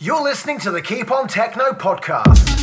You're listening to the Keep On Techno podcast.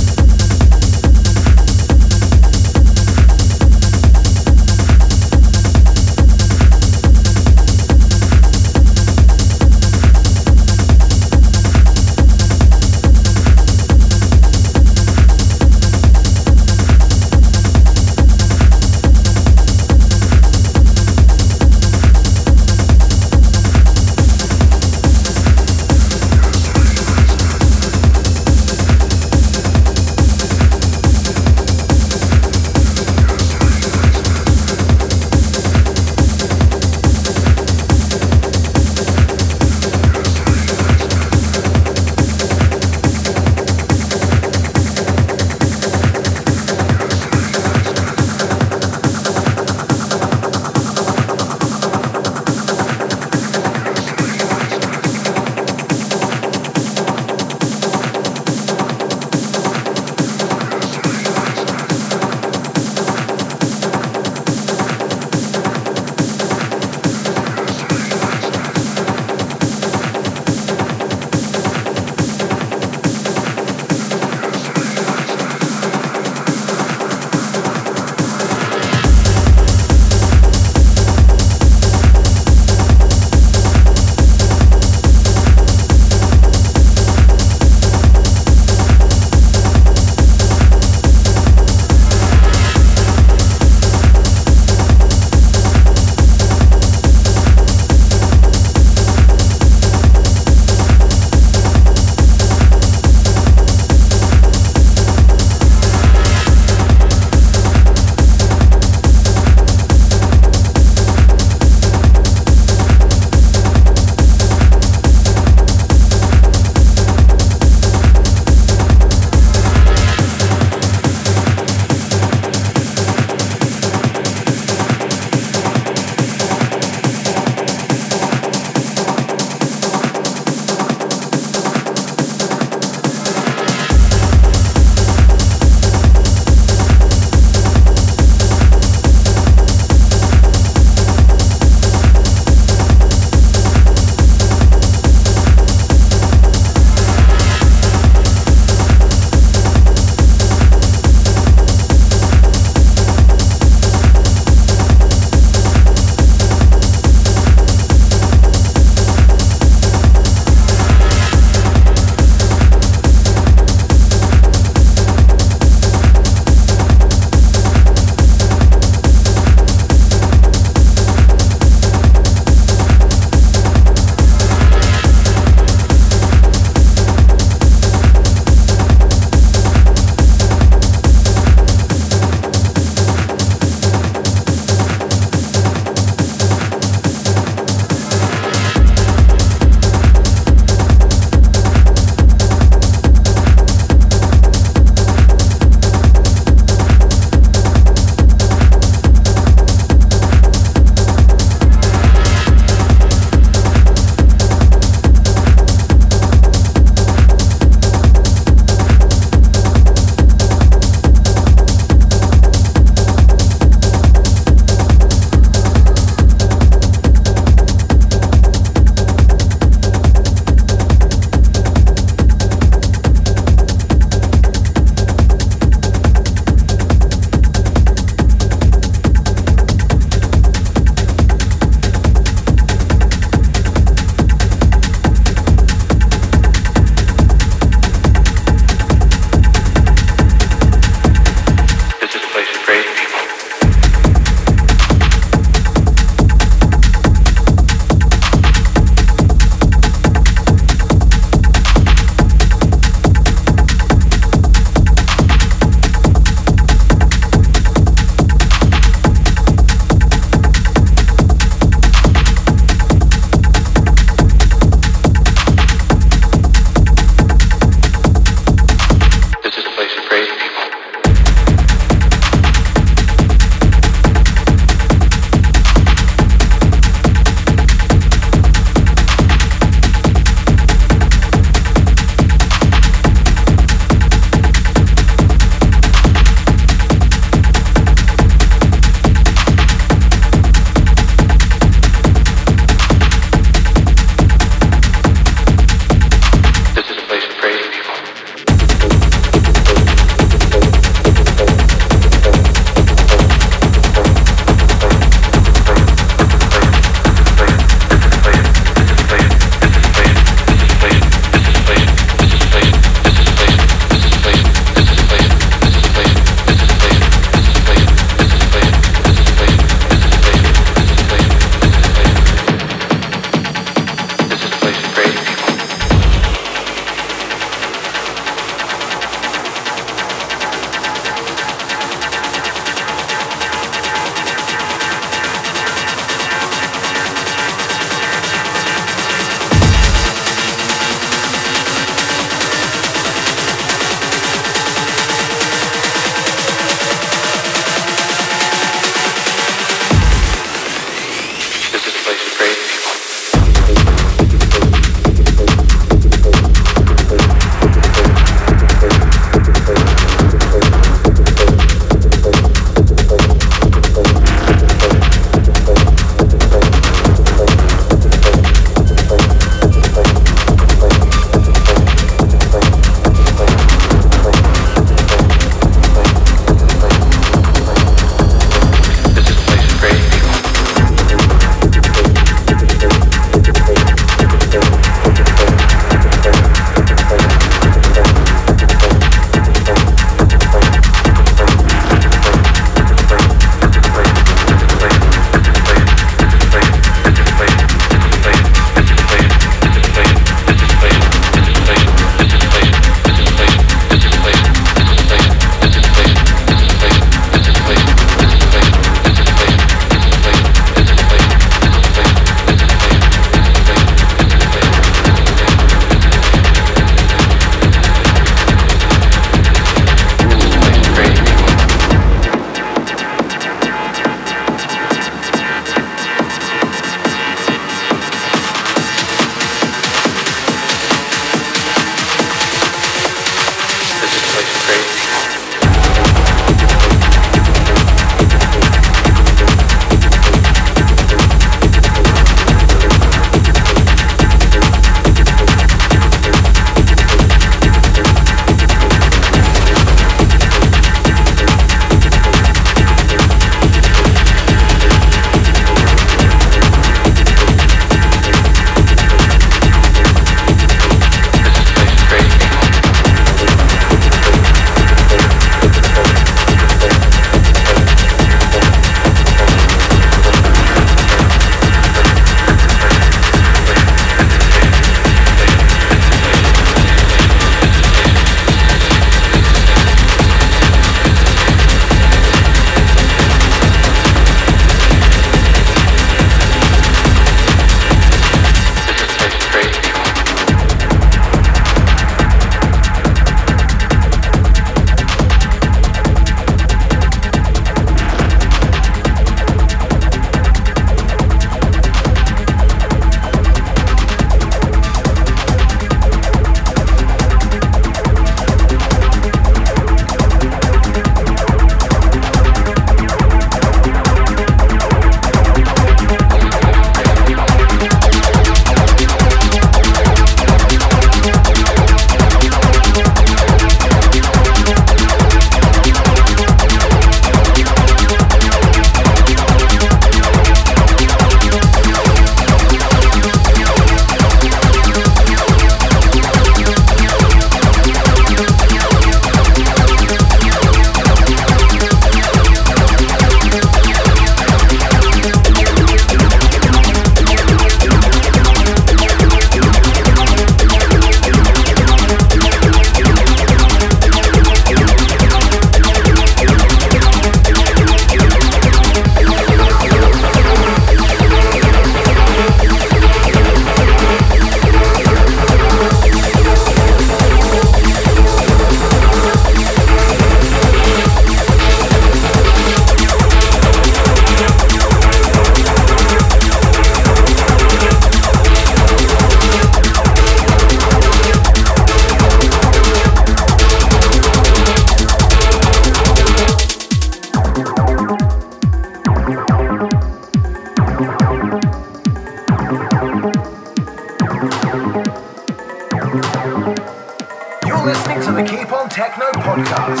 Listening to the Keep On Techno podcast.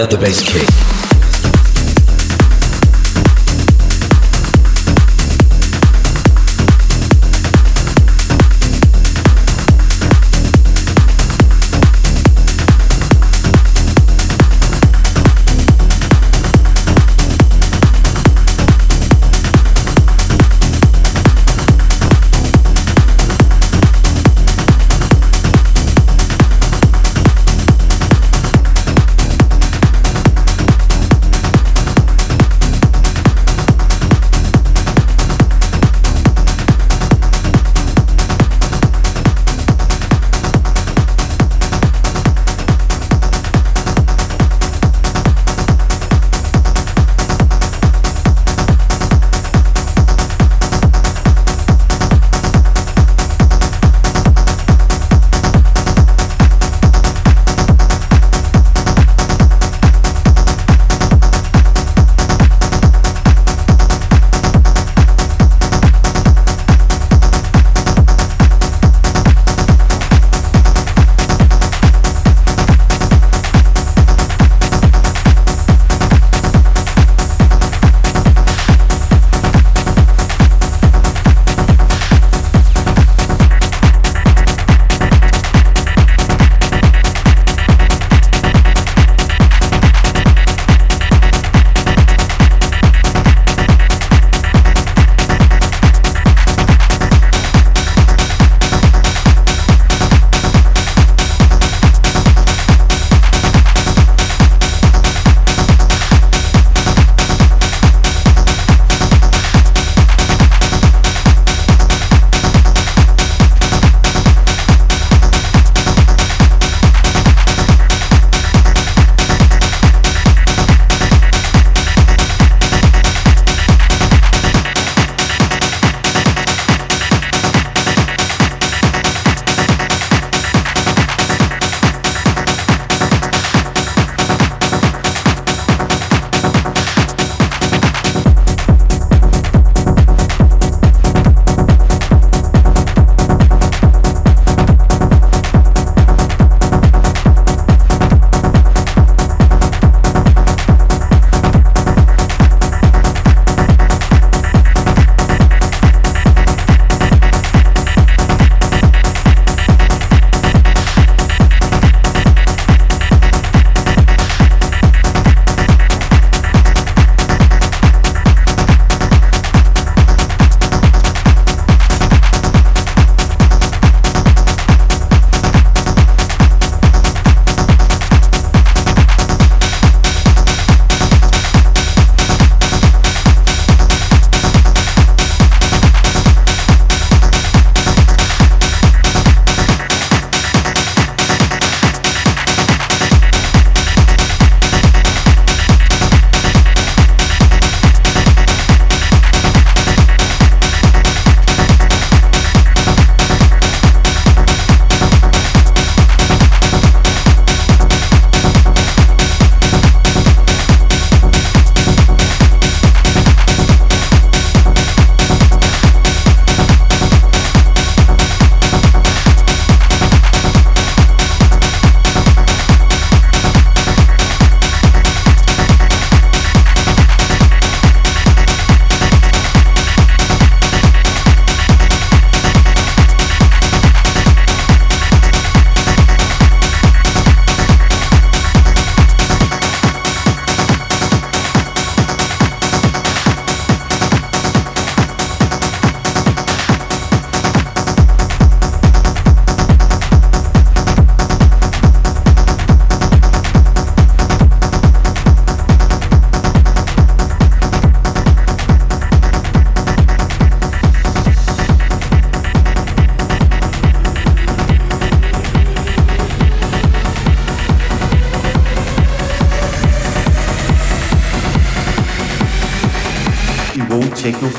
Let the bass kick.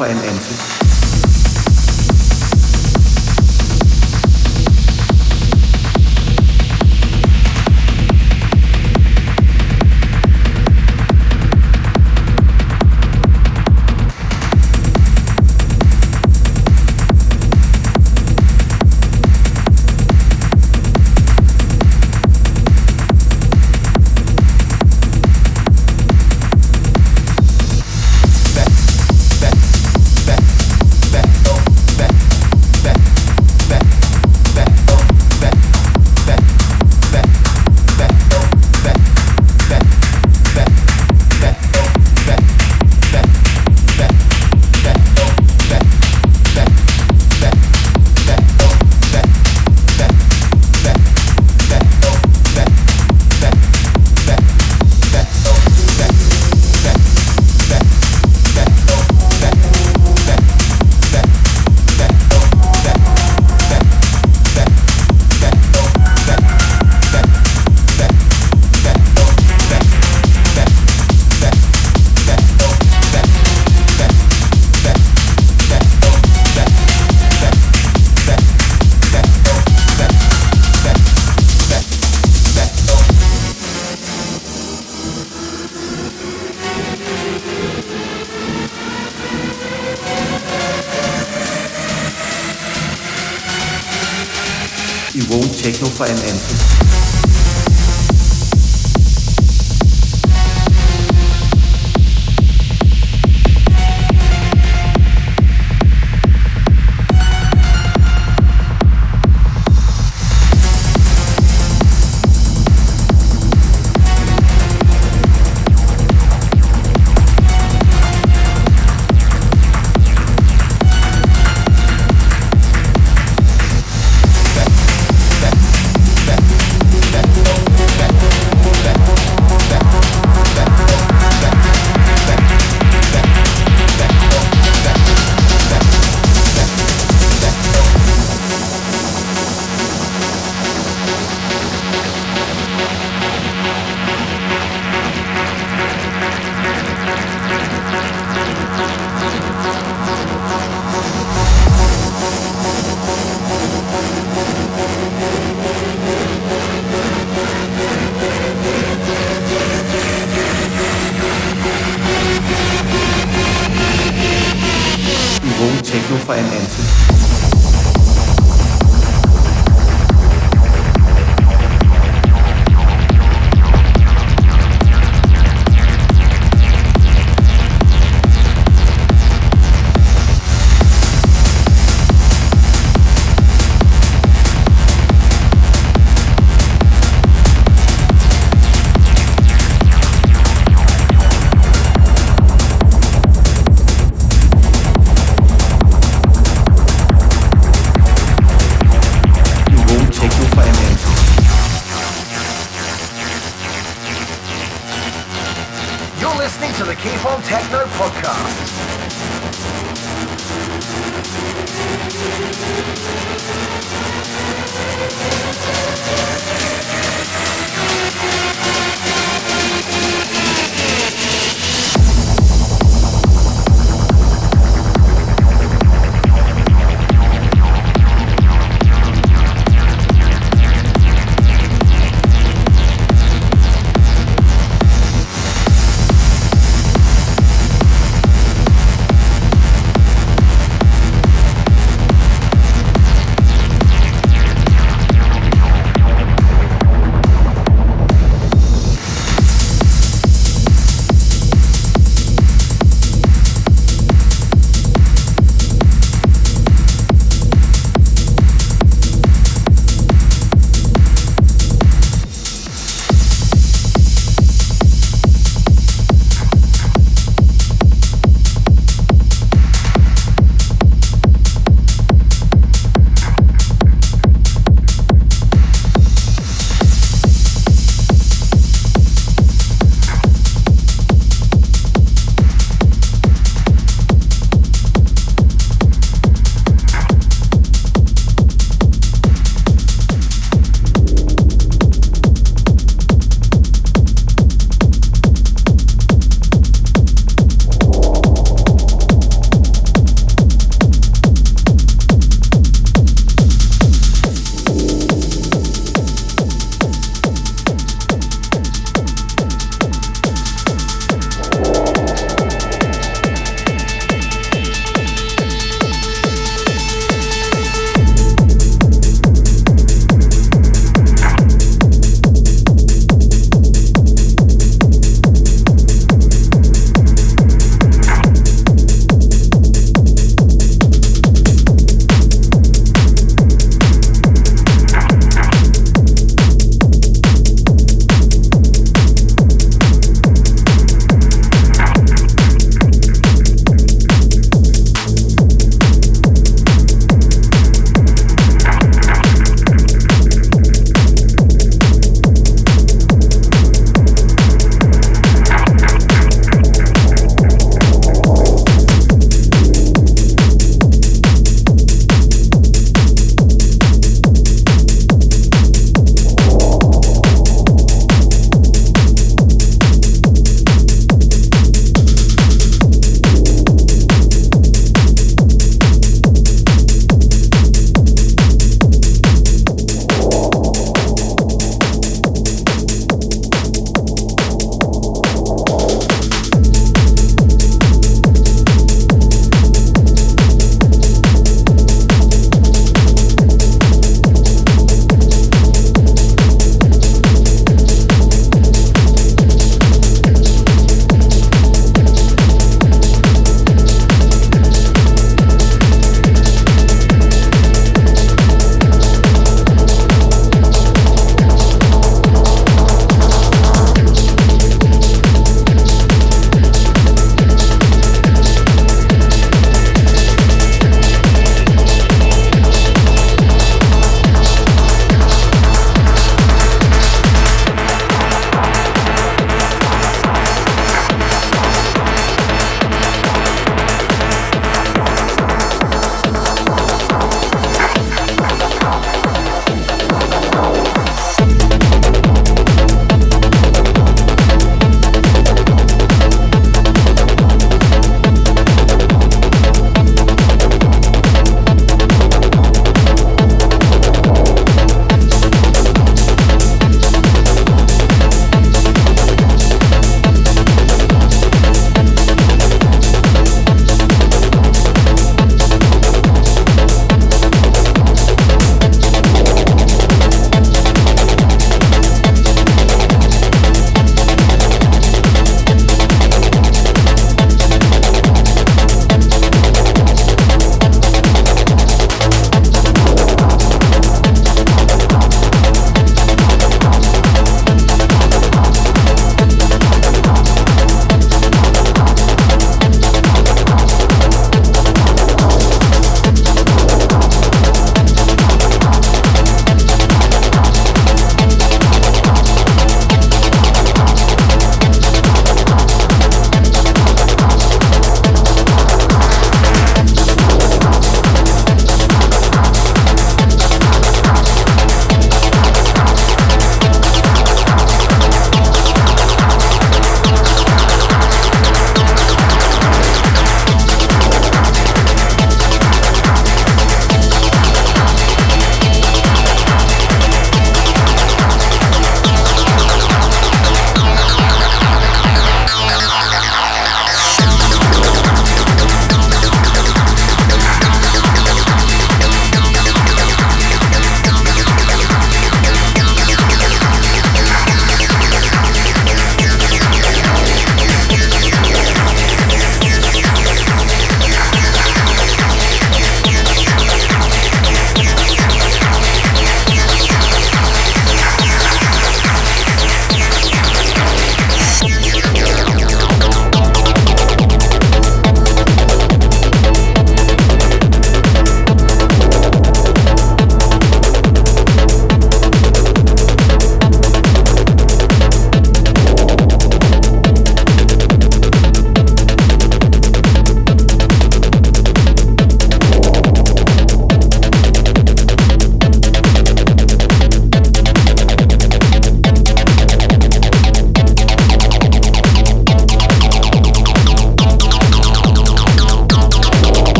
Techno fra Compliance.